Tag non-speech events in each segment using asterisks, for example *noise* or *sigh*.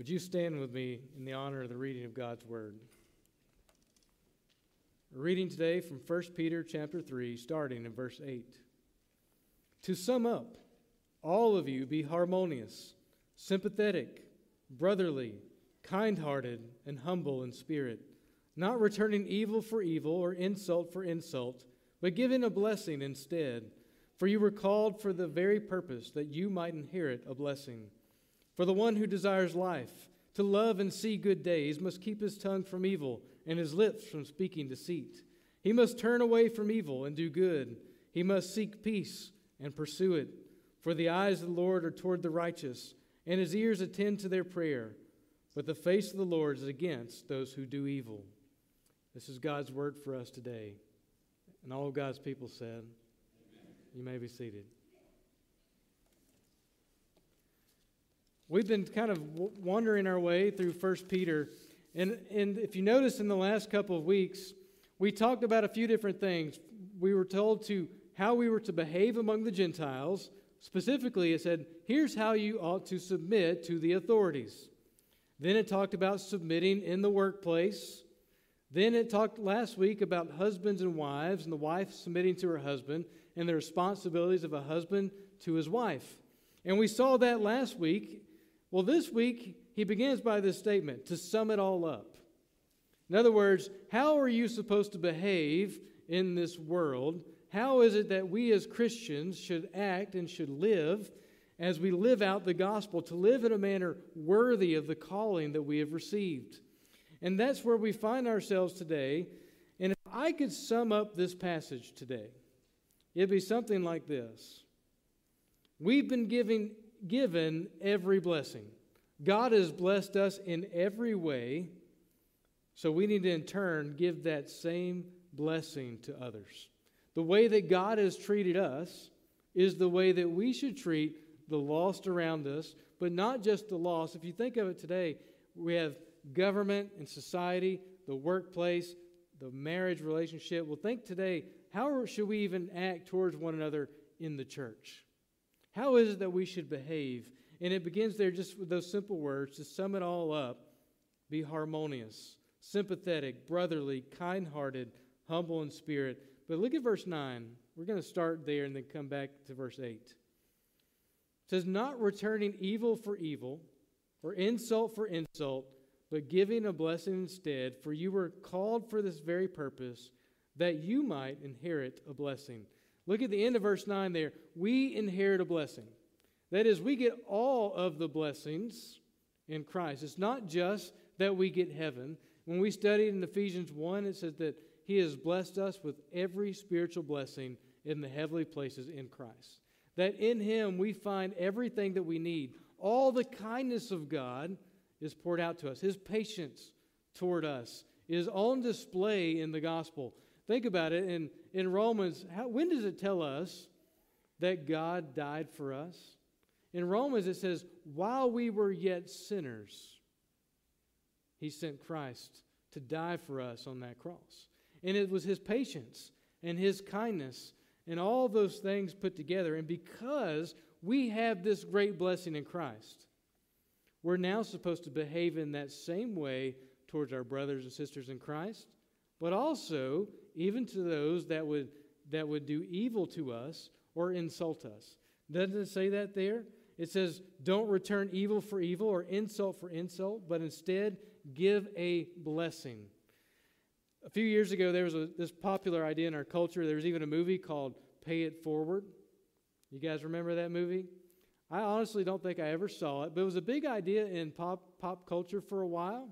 Would you stand with me in the honor of the reading of God's word? Reading today from 1 Peter chapter 3, starting in verse 8. To sum up, all of you be harmonious, sympathetic, brotherly, kind hearted, and humble in spirit, not returning evil for evil or insult for insult, but giving a blessing instead. For you were called for the very purpose that you might inherit a blessing. For the one who desires life, to love and see good days, must keep his tongue from evil and his lips from speaking deceit. He must turn away from evil and do good. He must seek peace and pursue it. For the eyes of the Lord are toward the righteous, and his ears attend to their prayer. But the face of the Lord is against those who do evil. This is God's word for us today. And all God's people said, Amen. You may be seated. We've been kind of wandering our way through 1 Peter. And, and if you notice in the last couple of weeks, we talked about a few different things. We were told to how we were to behave among the Gentiles. Specifically, it said, here's how you ought to submit to the authorities. Then it talked about submitting in the workplace. Then it talked last week about husbands and wives, and the wife submitting to her husband, and the responsibilities of a husband to his wife. And we saw that last week. Well, this week, he begins by this statement to sum it all up. In other words, how are you supposed to behave in this world? How is it that we as Christians should act and should live as we live out the gospel, to live in a manner worthy of the calling that we have received? And that's where we find ourselves today. And if I could sum up this passage today, it'd be something like this We've been giving, given every blessing. God has blessed us in every way, so we need to in turn give that same blessing to others. The way that God has treated us is the way that we should treat the lost around us, but not just the lost. If you think of it today, we have government and society, the workplace, the marriage relationship. Well, think today, how should we even act towards one another in the church? How is it that we should behave? And it begins there just with those simple words to sum it all up be harmonious, sympathetic, brotherly, kind hearted, humble in spirit. But look at verse 9. We're going to start there and then come back to verse 8. It says, Not returning evil for evil or insult for insult but giving a blessing instead, for you were called for this very purpose, that you might inherit a blessing. Look at the end of verse 9 there. We inherit a blessing. That is, we get all of the blessings in Christ. It's not just that we get heaven. When we studied in Ephesians 1, it says that He has blessed us with every spiritual blessing in the heavenly places in Christ. That in Him we find everything that we need, all the kindness of God is poured out to us. His patience toward us is on display in the gospel. Think about it in, in Romans, how, when does it tell us that God died for us? In Romans, it says, while we were yet sinners, he sent Christ to die for us on that cross. And it was his patience and his kindness and all those things put together. And because we have this great blessing in Christ, we're now supposed to behave in that same way towards our brothers and sisters in Christ, but also even to those that would, that would do evil to us or insult us. Doesn't it say that there? It says, don't return evil for evil or insult for insult, but instead give a blessing. A few years ago, there was a, this popular idea in our culture. There was even a movie called Pay It Forward. You guys remember that movie? I honestly don't think I ever saw it, but it was a big idea in pop, pop culture for a while.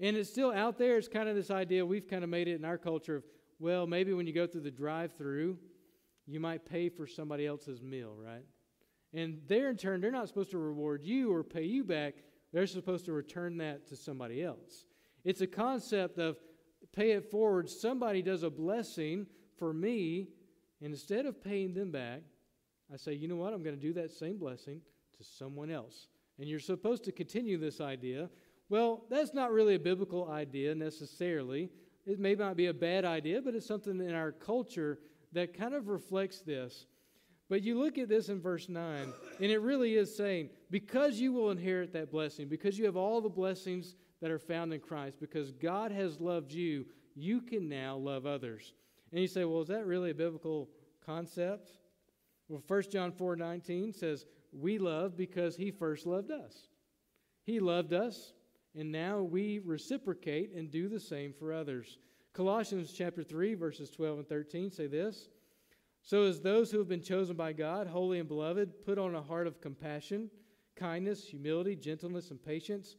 And it's still out there. It's kind of this idea we've kind of made it in our culture of, well, maybe when you go through the drive through, you might pay for somebody else's meal, right? And they're in turn, they're not supposed to reward you or pay you back. They're supposed to return that to somebody else. It's a concept of pay it forward. Somebody does a blessing for me, and instead of paying them back, I say, you know what? I'm going to do that same blessing to someone else. And you're supposed to continue this idea. Well, that's not really a biblical idea necessarily. It may not be a bad idea, but it's something in our culture that kind of reflects this. But you look at this in verse 9, and it really is saying, because you will inherit that blessing, because you have all the blessings that are found in Christ, because God has loved you, you can now love others. And you say, well, is that really a biblical concept? Well, 1 John 4 19 says, We love because he first loved us. He loved us, and now we reciprocate and do the same for others. Colossians chapter 3, verses 12 and 13 say this So, as those who have been chosen by God, holy and beloved, put on a heart of compassion, kindness, humility, gentleness, and patience,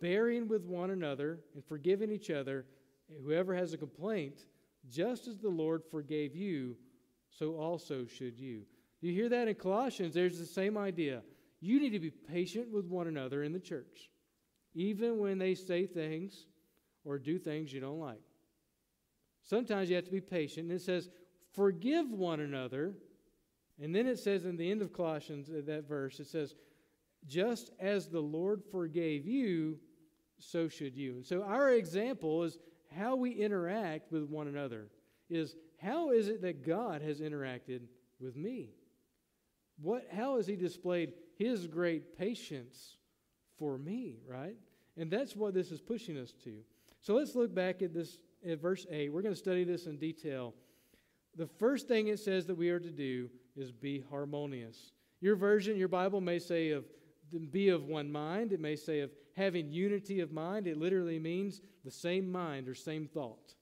bearing with one another and forgiving each other. Whoever has a complaint, just as the Lord forgave you, so also should you. Do you hear that in Colossians? There's the same idea. You need to be patient with one another in the church, even when they say things or do things you don't like. Sometimes you have to be patient. And it says, forgive one another. And then it says in the end of Colossians, uh, that verse, it says, just as the Lord forgave you, so should you. And so our example is how we interact with one another is how is it that God has interacted with me? What, how has He displayed His great patience for me, right? And that's what this is pushing us to. So let's look back at this at verse 8. We're going to study this in detail. The first thing it says that we are to do is be harmonious. Your version, your Bible may say of be of one mind. It may say of having unity of mind. It literally means the same mind or same thought.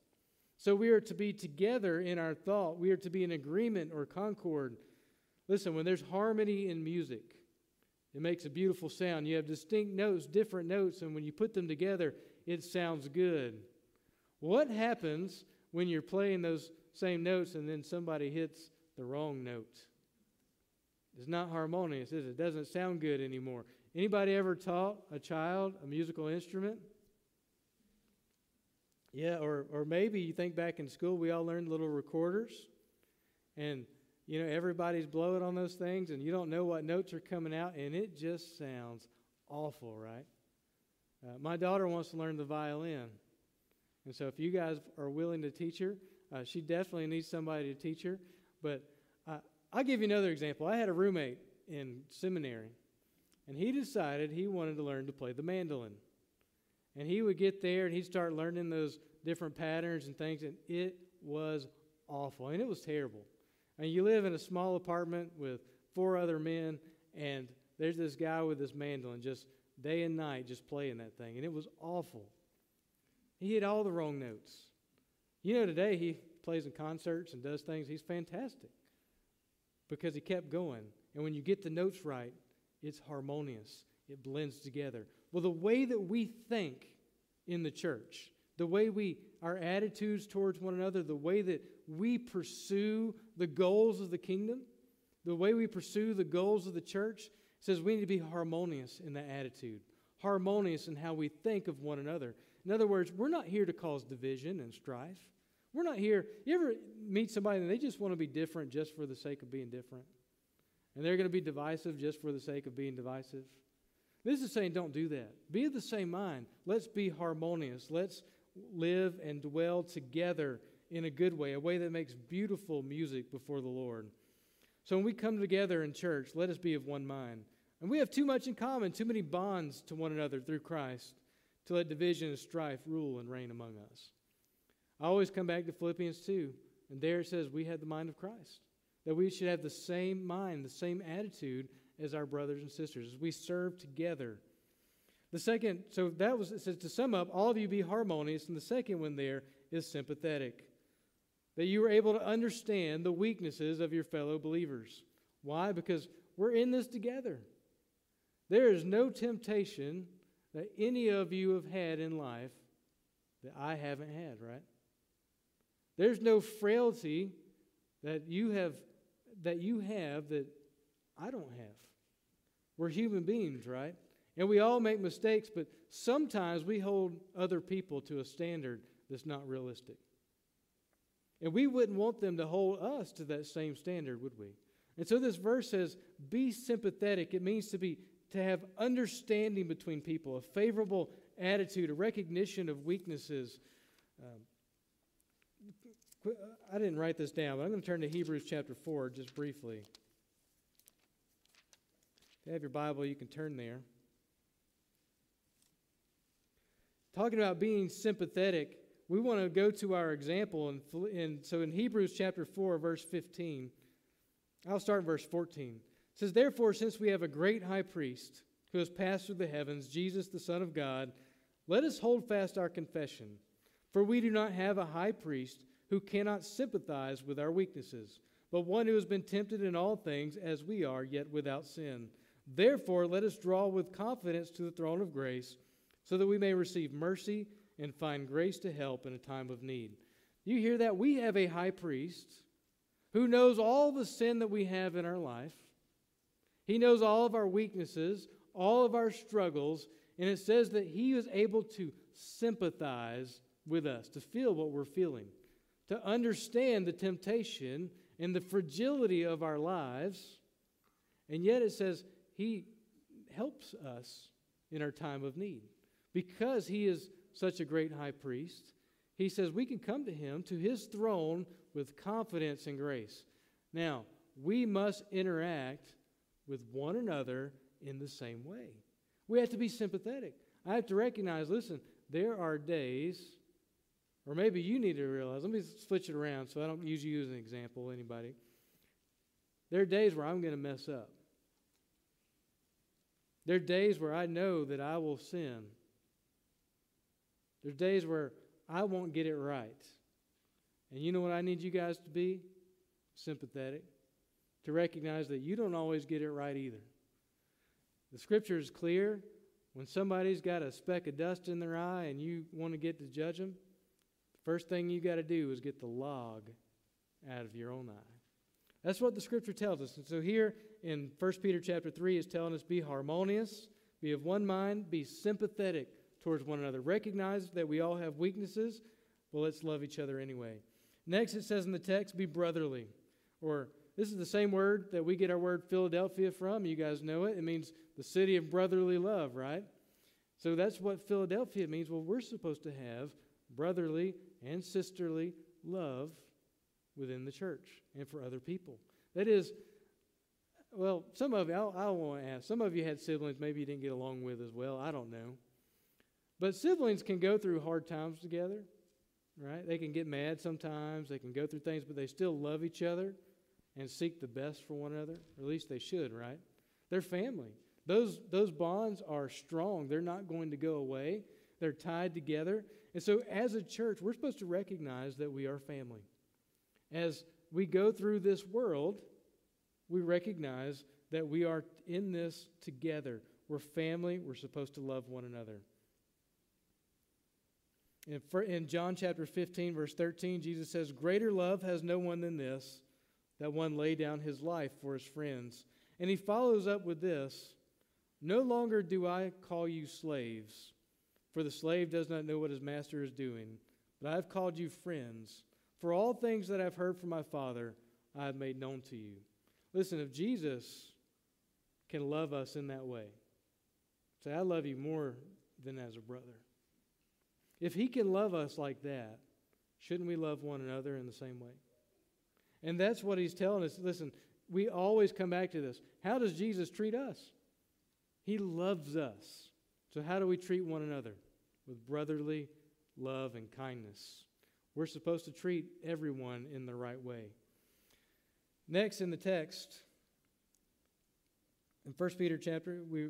So we are to be together in our thought. We are to be in agreement or concord. Listen, when there's harmony in music, it makes a beautiful sound. You have distinct notes, different notes, and when you put them together, it sounds good. What happens when you're playing those same notes and then somebody hits the wrong note? It's not harmonious, is it? It doesn't sound good anymore. Anybody ever taught a child a musical instrument? Yeah, or, or maybe you think back in school, we all learned little recorders, and you know everybody's blowing on those things, and you don't know what notes are coming out, and it just sounds awful, right? Uh, my daughter wants to learn the violin, and so if you guys are willing to teach her, uh, she definitely needs somebody to teach her. But uh, I'll give you another example. I had a roommate in seminary, and he decided he wanted to learn to play the mandolin. And he would get there and he'd start learning those different patterns and things, and it was awful. And it was terrible. And you live in a small apartment with four other men, and there's this guy with this mandolin just day and night just playing that thing. And it was awful. He hit all the wrong notes. You know, today he plays in concerts and does things. He's fantastic because he kept going. And when you get the notes right, it's harmonious, it blends together. Well, the way that we think in the church, the way we, our attitudes towards one another, the way that we pursue the goals of the kingdom, the way we pursue the goals of the church, says we need to be harmonious in that attitude, harmonious in how we think of one another. In other words, we're not here to cause division and strife. We're not here. You ever meet somebody and they just want to be different just for the sake of being different? And they're going to be divisive just for the sake of being divisive? This is saying don't do that. Be of the same mind. Let's be harmonious. Let's live and dwell together in a good way, a way that makes beautiful music before the Lord. So when we come together in church, let us be of one mind. And we have too much in common, too many bonds to one another through Christ to let division and strife rule and reign among us. I always come back to Philippians 2, and there it says we have the mind of Christ, that we should have the same mind, the same attitude as our brothers and sisters, as we serve together. The second, so that was, it says to sum up, all of you be harmonious. And the second one there is sympathetic. That you are able to understand the weaknesses of your fellow believers. Why? Because we're in this together. There is no temptation that any of you have had in life that I haven't had, right? There's no frailty that you have that you have that I don't have. We're human beings, right? And we all make mistakes, but sometimes we hold other people to a standard that's not realistic. And we wouldn't want them to hold us to that same standard, would we? And so this verse says, be sympathetic. It means to be to have understanding between people, a favorable attitude, a recognition of weaknesses. Um, I didn't write this down, but I'm going to turn to Hebrews chapter 4 just briefly. If you have your Bible, you can turn there. Talking about being sympathetic, we want to go to our example. And so in Hebrews chapter 4, verse 15, I'll start in verse 14. It says, Therefore, since we have a great high priest who has passed through the heavens, Jesus, the Son of God, let us hold fast our confession. For we do not have a high priest who cannot sympathize with our weaknesses, but one who has been tempted in all things as we are, yet without sin. Therefore, let us draw with confidence to the throne of grace, so that we may receive mercy and find grace to help in a time of need. You hear that? We have a high priest who knows all the sin that we have in our life. He knows all of our weaknesses, all of our struggles, and it says that he is able to sympathize with us, to feel what we're feeling, to understand the temptation and the fragility of our lives. And yet it says he helps us in our time of need. Because he is such a great high priest, he says we can come to him, to his throne, with confidence and grace. Now, we must interact with one another in the same way. We have to be sympathetic. I have to recognize listen, there are days, or maybe you need to realize, let me switch it around so I don't use you as an example, anybody. There are days where I'm going to mess up. There are days where I know that I will sin. There's days where I won't get it right. And you know what I need you guys to be? Sympathetic. To recognize that you don't always get it right either. The scripture is clear. When somebody's got a speck of dust in their eye and you want to get to judge them, the first thing you got to do is get the log out of your own eye. That's what the scripture tells us. And so here in 1 Peter chapter 3 is telling us be harmonious, be of one mind, be sympathetic towards one another. Recognize that we all have weaknesses, but let's love each other anyway. Next it says in the text be brotherly or this is the same word that we get our word Philadelphia from. You guys know it. It means the city of brotherly love, right? So that's what Philadelphia means. Well, we're supposed to have brotherly and sisterly love within the church and for other people. That is, well, some of you, I, want to ask, some of you had siblings maybe you didn't get along with as well. I don't know. But siblings can go through hard times together, right? They can get mad sometimes, they can go through things, but they still love each other and seek the best for one another, or at least they should, right? They're family. Those, those bonds are strong. They're not going to go away. They're tied together. And so, as a church, we're supposed to recognize that we are family. As we go through this world, we recognize that we are in this together. We're family. We're supposed to love one another. In, John chapter 15, verse 13, Jesus says, Greater love has no one than this that one lay down his life for his friends. And he follows up with this No longer do I call you slaves, for the slave does not know what his master is doing, but I have called you friends. For all things that I've heard from my Father, I have made known to you. Listen, if Jesus can love us in that way, say, I love you more than as a brother. If he can love us like that, shouldn't we love one another in the same way? And that's what he's telling us. Listen, we always come back to this. How does Jesus treat us? He loves us. So, how do we treat one another? With brotherly love and kindness. We're supposed to treat everyone in the right way. Next in the text, in 1 Peter chapter, we,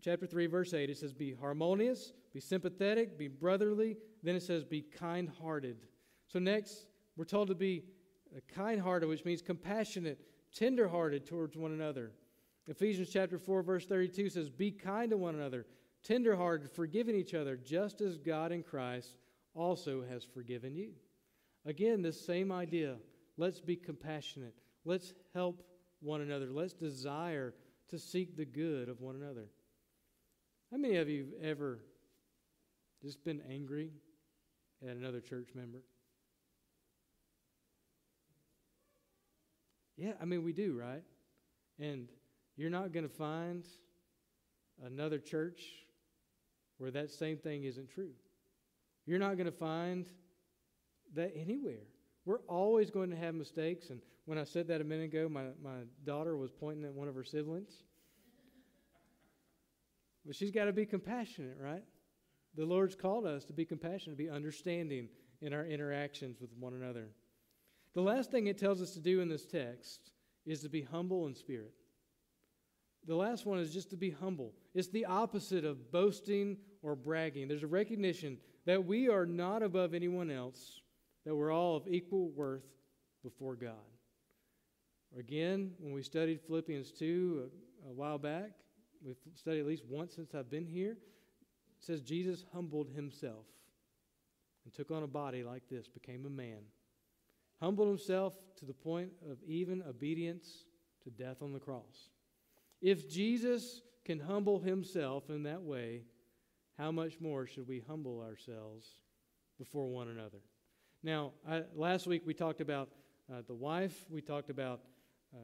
chapter 3, verse 8, it says, Be harmonious, be sympathetic, be brotherly. Then it says, Be kind hearted. So, next, we're told to be uh, kind hearted, which means compassionate, tender hearted towards one another. Ephesians chapter 4, verse 32 says, Be kind to one another, tender hearted, forgiving each other, just as God in Christ also has forgiven you. Again, this same idea. Let's be compassionate. Let's help one another. Let's desire to seek the good of one another. How many of you ever just been angry at another church member? Yeah, I mean, we do, right? And you're not going to find another church where that same thing isn't true. You're not going to find that anywhere. We're always going to have mistakes. And when I said that a minute ago, my, my daughter was pointing at one of her siblings. But she's got to be compassionate, right? The Lord's called us to be compassionate, to be understanding in our interactions with one another. The last thing it tells us to do in this text is to be humble in spirit. The last one is just to be humble. It's the opposite of boasting or bragging. There's a recognition that we are not above anyone else, that we're all of equal worth before God. Again, when we studied Philippians 2 a, a while back, we've studied at least once since I've been here, it says Jesus humbled himself and took on a body like this, became a man humbled himself to the point of even obedience to death on the cross. If Jesus can humble himself in that way, how much more should we humble ourselves before one another? Now, I, last week we talked about uh, the wife, we talked about uh,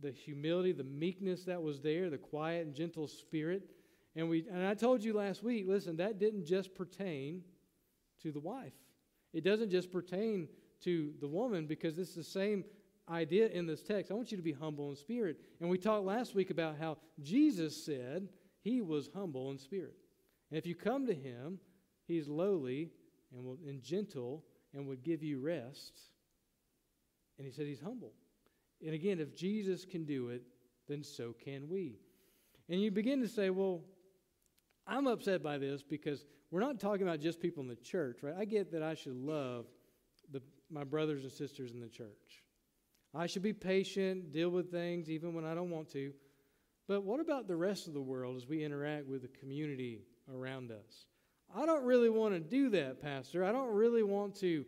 the humility, the meekness that was there, the quiet and gentle spirit. And, we, and I told you last week, listen, that didn't just pertain to the wife. It doesn't just pertain to the woman because it's the same idea in this text. I want you to be humble in spirit. And we talked last week about how Jesus said he was humble in spirit. And if you come to him, he's lowly and, will, and gentle and would give you rest. And he said he's humble. And again, if Jesus can do it, then so can we. And you begin to say, well, I'm upset by this because we're not talking about just people in the church, right? I get that I should love the, my brothers and sisters in the church. I should be patient, deal with things even when I don't want to. But what about the rest of the world as we interact with the community around us? I don't really want to do that, Pastor. I don't really want to,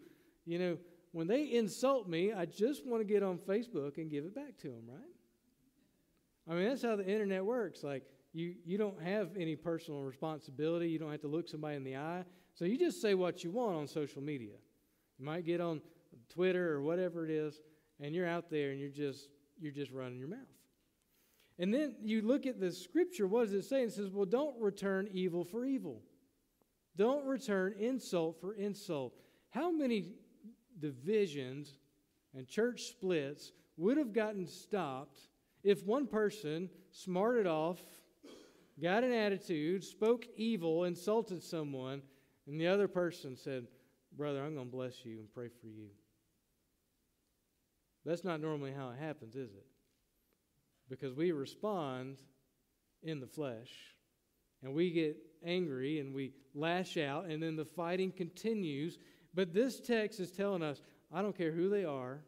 you know, when they insult me, I just want to get on Facebook and give it back to them, right? I mean, that's how the internet works. Like, you, you don't have any personal responsibility. You don't have to look somebody in the eye. So you just say what you want on social media. You might get on Twitter or whatever it is, and you're out there and you're just you're just running your mouth. And then you look at the scripture, what does it say? It says, Well, don't return evil for evil. Don't return insult for insult. How many divisions and church splits would have gotten stopped if one person smarted off got an attitude, spoke evil, insulted someone, and the other person said, Brother, I'm going to bless you and pray for you. That's not normally how it happens, is it? Because we respond in the flesh and we get angry and we lash out, and then the fighting continues. But this text is telling us I don't care who they are,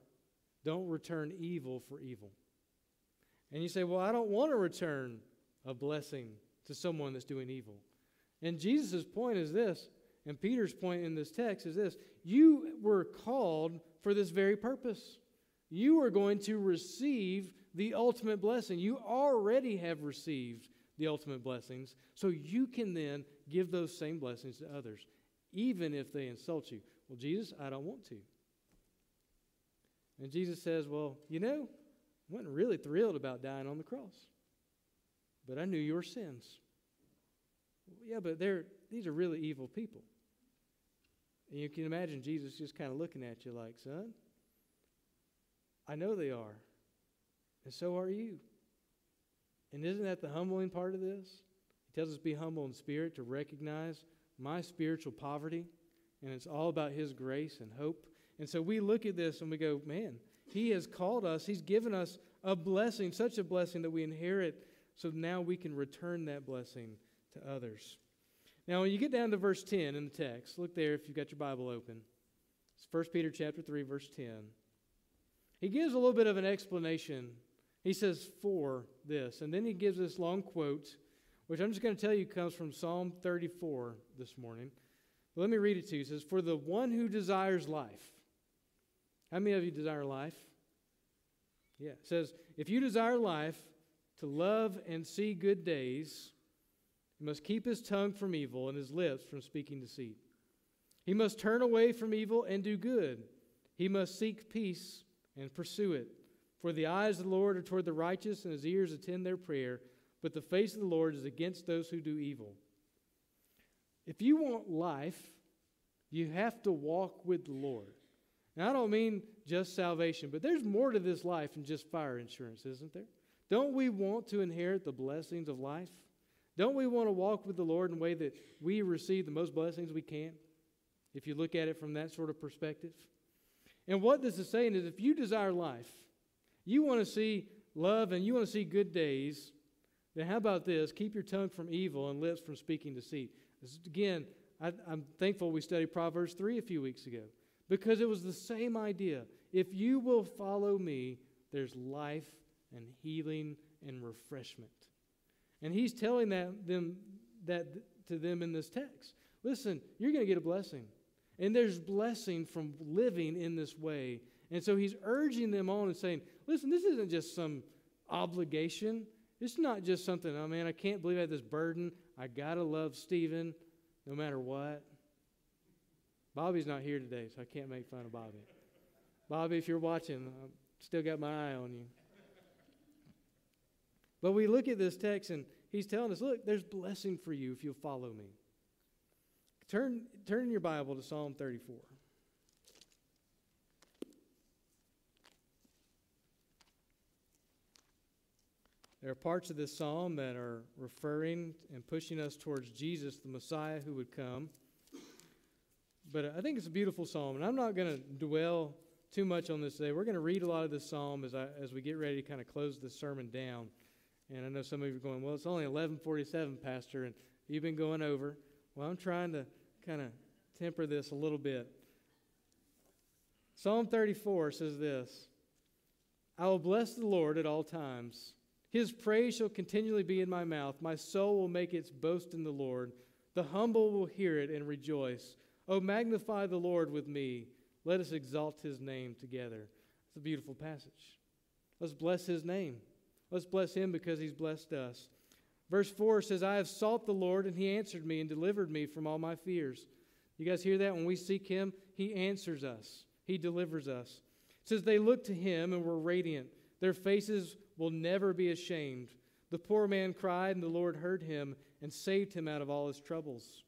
don't return evil for evil. And you say, Well, I don't want to return a blessing to someone that's doing evil. And Jesus' point is this, and Peter's point in this text is this you were called for this very purpose. You are going to receive the ultimate blessing. You already have received the ultimate blessings, so you can then give those same blessings to others, even if they insult you. Well, Jesus, I don't want to. And Jesus says, Well, you know, I wasn't really thrilled about dying on the cross but I knew your sins. Yeah, but they're, these are really evil people. And you can imagine Jesus just kind of looking at you like, son, I know they are. And so are you. And isn't that the humbling part of this? He tells us to be humble in spirit, to recognize my spiritual poverty, and it's all about His grace and hope. And so we look at this and we go, man, He has called us, He's given us a blessing, such a blessing that we inherit so now we can return that blessing to others. Now, when you get down to verse 10 in the text, look there if you've got your Bible open. It's 1 Peter chapter 3, verse 10. He gives a little bit of an explanation. He says, for this. And then he gives this long quote, which I'm just going to tell you comes from Psalm 34 this morning. But let me read it to you. It says, For the one who desires life. How many of you desire life? Yeah. It says, If you desire life, to love and see good days, he must keep his tongue from evil and his lips from speaking deceit. He must turn away from evil and do good. He must seek peace and pursue it. For the eyes of the Lord are toward the righteous, and his ears attend their prayer, but the face of the Lord is against those who do evil. If you want life, you have to walk with the Lord. Now, I don't mean just salvation, but there's more to this life than just fire insurance, isn't there? Don't we want to inherit the blessings of life? Don't we want to walk with the Lord in a way that we receive the most blessings we can? If you look at it from that sort of perspective. And what this is saying is if you desire life, you want to see love and you want to see good days, then how about this? Keep your tongue from evil and lips from speaking deceit. Again, I, I'm thankful we studied Proverbs 3 a few weeks ago because it was the same idea. If you will follow me, there's life and healing and refreshment. And he's telling that, them, that to them in this text. Listen, you're going to get a blessing. And there's blessing from living in this way. And so he's urging them on and saying, listen, this isn't just some obligation. It's not just something, oh man, I can't believe I have this burden. I got to love Stephen no matter what. Bobby's not here today, so I can't make fun of Bobby. Bobby, if you're watching, I've still got my eye on you. But we look at this text and he's telling us, look, there's blessing for you if you'll follow me. Turn, turn your Bible to Psalm 34. There are parts of this psalm that are referring and pushing us towards Jesus, the Messiah who would come. But I think it's a beautiful psalm, and I'm not going to dwell too much on this today. We're going to read a lot of this psalm as, I, as we get ready to kind of close the sermon down. And I know some of you are going, well, it's only 1147, Pastor, and you've been going over. Well, I'm trying to kind of temper this a little bit. Psalm 34 says this I will bless the Lord at all times. His praise shall continually be in my mouth. My soul will make its boast in the Lord. The humble will hear it and rejoice. Oh, magnify the Lord with me. Let us exalt his name together. It's a beautiful passage. Let's bless his name. Let's bless him because he's blessed us. Verse 4 says, I have sought the Lord, and he answered me and delivered me from all my fears. You guys hear that? When we seek him, he answers us, he delivers us. It says, They looked to him and were radiant. Their faces will never be ashamed. The poor man cried, and the Lord heard him and saved him out of all his troubles.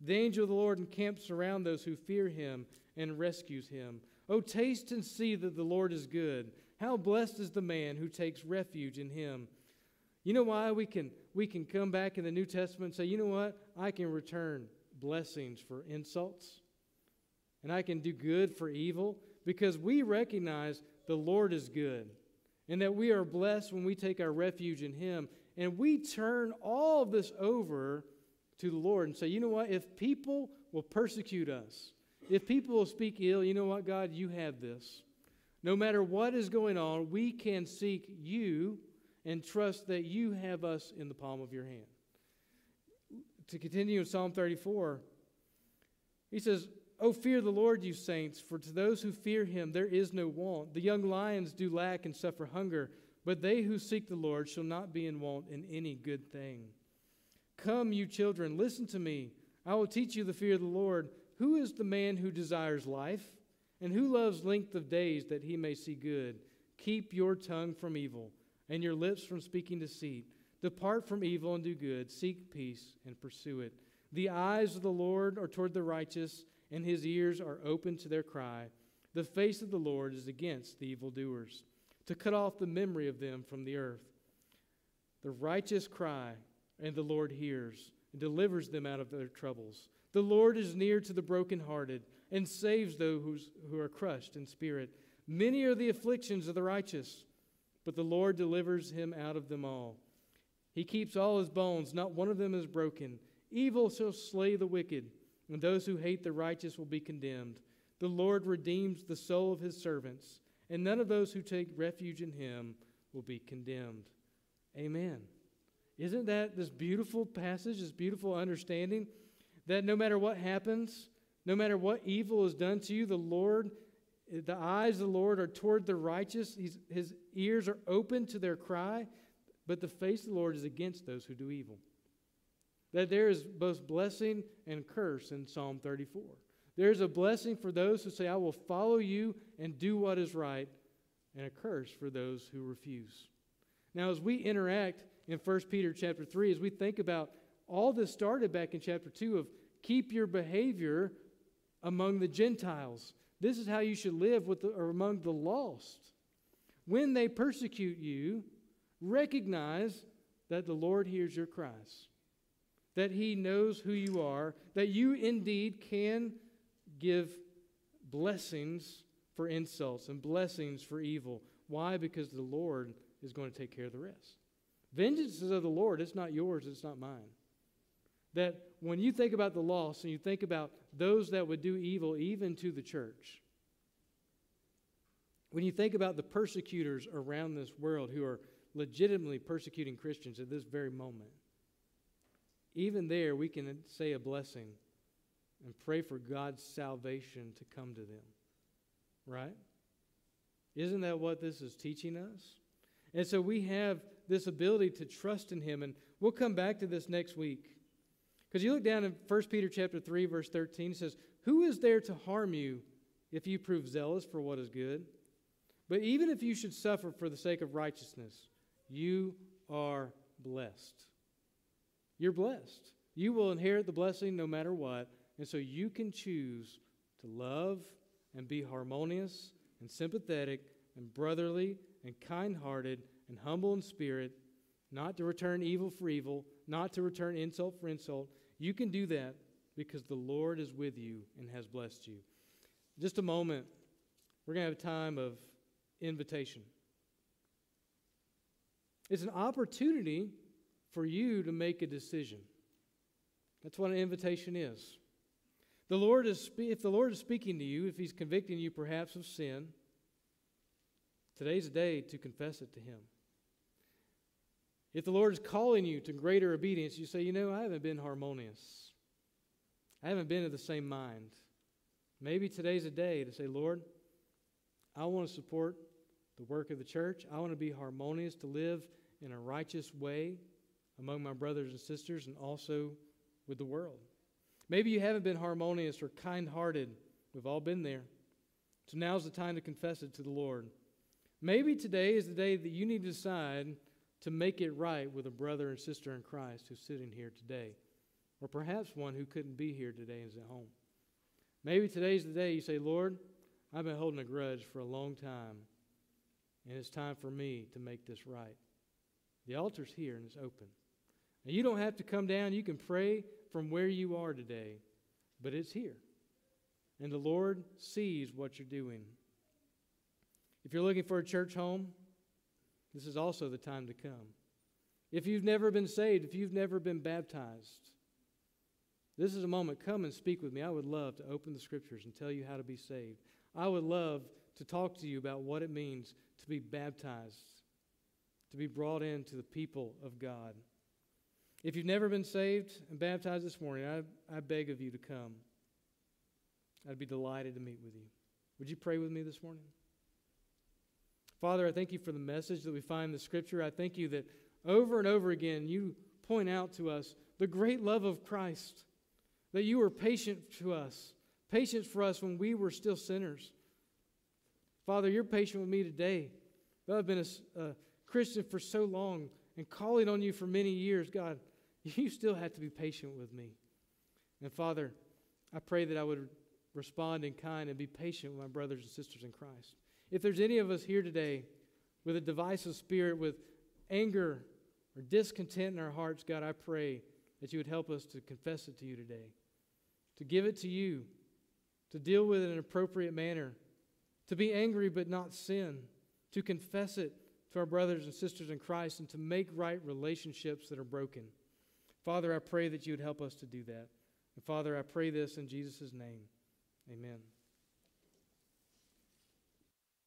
The angel of the Lord encamps around those who fear him and rescues him. Oh, taste and see that the Lord is good. How blessed is the man who takes refuge in him. You know why we can we can come back in the New Testament and say, you know what? I can return blessings for insults. And I can do good for evil because we recognize the Lord is good and that we are blessed when we take our refuge in him and we turn all of this over to the Lord and say, you know what? If people will persecute us, if people will speak ill, you know what, God, you have this. No matter what is going on, we can seek you and trust that you have us in the palm of your hand. To continue in Psalm 34, he says, Oh, fear the Lord, you saints, for to those who fear him there is no want. The young lions do lack and suffer hunger, but they who seek the Lord shall not be in want in any good thing. Come, you children, listen to me. I will teach you the fear of the Lord. Who is the man who desires life? And who loves length of days that he may see good? Keep your tongue from evil and your lips from speaking deceit. Depart from evil and do good. Seek peace and pursue it. The eyes of the Lord are toward the righteous, and his ears are open to their cry. The face of the Lord is against the evildoers, to cut off the memory of them from the earth. The righteous cry, and the Lord hears and delivers them out of their troubles. The Lord is near to the brokenhearted and saves those who are crushed in spirit. Many are the afflictions of the righteous, but the Lord delivers him out of them all. He keeps all his bones, not one of them is broken. Evil shall slay the wicked, and those who hate the righteous will be condemned. The Lord redeems the soul of his servants, and none of those who take refuge in him will be condemned. Amen. Isn't that this beautiful passage, this beautiful understanding that no matter what happens, no matter what evil is done to you, the Lord, the eyes of the Lord are toward the righteous. He's, his ears are open to their cry, but the face of the Lord is against those who do evil. That there is both blessing and curse in Psalm 34. There's a blessing for those who say, I will follow you and do what is right, and a curse for those who refuse. Now, as we interact in 1 Peter chapter 3, as we think about all this started back in chapter 2 of keep your behavior among the Gentiles. This is how you should live with the, or among the lost. When they persecute you, recognize that the Lord hears your cries, that He knows who you are, that you indeed can give blessings for insults and blessings for evil. Why? Because the Lord is going to take care of the rest. Vengeance is of the Lord, it's not yours, it's not mine. That when you think about the loss and you think about those that would do evil even to the church, when you think about the persecutors around this world who are legitimately persecuting Christians at this very moment, even there we can say a blessing and pray for God's salvation to come to them. Right? Isn't that what this is teaching us? And so we have this ability to trust in him and we'll come back to this next week. Because you look down in 1 Peter chapter 3 verse 13 it says, "Who is there to harm you if you prove zealous for what is good?" But even if you should suffer for the sake of righteousness, you are blessed. You're blessed. You will inherit the blessing no matter what. And so you can choose to love and be harmonious and sympathetic and brotherly and kind hearted and humble in spirit, not to return evil for evil, not to return insult for insult. You can do that because the Lord is with you and has blessed you. Just a moment, we're going to have a time of invitation. It's an opportunity for you to make a decision. That's what an invitation is. The Lord is if the Lord is speaking to you, if he's convicting you perhaps of sin, today's the day to confess it to him. If the Lord is calling you to greater obedience, you say, "You know, I haven't been harmonious. I haven't been of the same mind." Maybe today's a day to say, "Lord, I want to support the work of the church. I want to be harmonious, to live in a righteous way among my brothers and sisters and also with the world. Maybe you haven't been harmonious or kind hearted. We've all been there. So now's the time to confess it to the Lord. Maybe today is the day that you need to decide to make it right with a brother and sister in Christ who's sitting here today, or perhaps one who couldn't be here today and is at home. Maybe today's the day you say, Lord, I've been holding a grudge for a long time. And it's time for me to make this right. The altar's here and it's open. Now, you don't have to come down. You can pray from where you are today, but it's here. And the Lord sees what you're doing. If you're looking for a church home, this is also the time to come. If you've never been saved, if you've never been baptized, this is a moment. Come and speak with me. I would love to open the scriptures and tell you how to be saved. I would love to talk to you about what it means to be baptized, to be brought into the people of God. If you've never been saved and baptized this morning, I, I beg of you to come. I'd be delighted to meet with you. Would you pray with me this morning? Father, I thank you for the message that we find in the scripture. I thank you that over and over again you point out to us the great love of Christ, that you were patient to us, patient for us when we were still sinners. Father, you're patient with me today. I've been a, a Christian for so long and calling on you for many years. God, *laughs* you still have to be patient with me. And Father, I pray that I would respond in kind and be patient with my brothers and sisters in Christ. If there's any of us here today with a divisive spirit, with anger or discontent in our hearts, God, I pray that you would help us to confess it to you today, to give it to you, to deal with it in an appropriate manner to be angry but not sin, to confess it to our brothers and sisters in Christ, and to make right relationships that are broken. Father, I pray that you would help us to do that. And Father, I pray this in Jesus' name. Amen.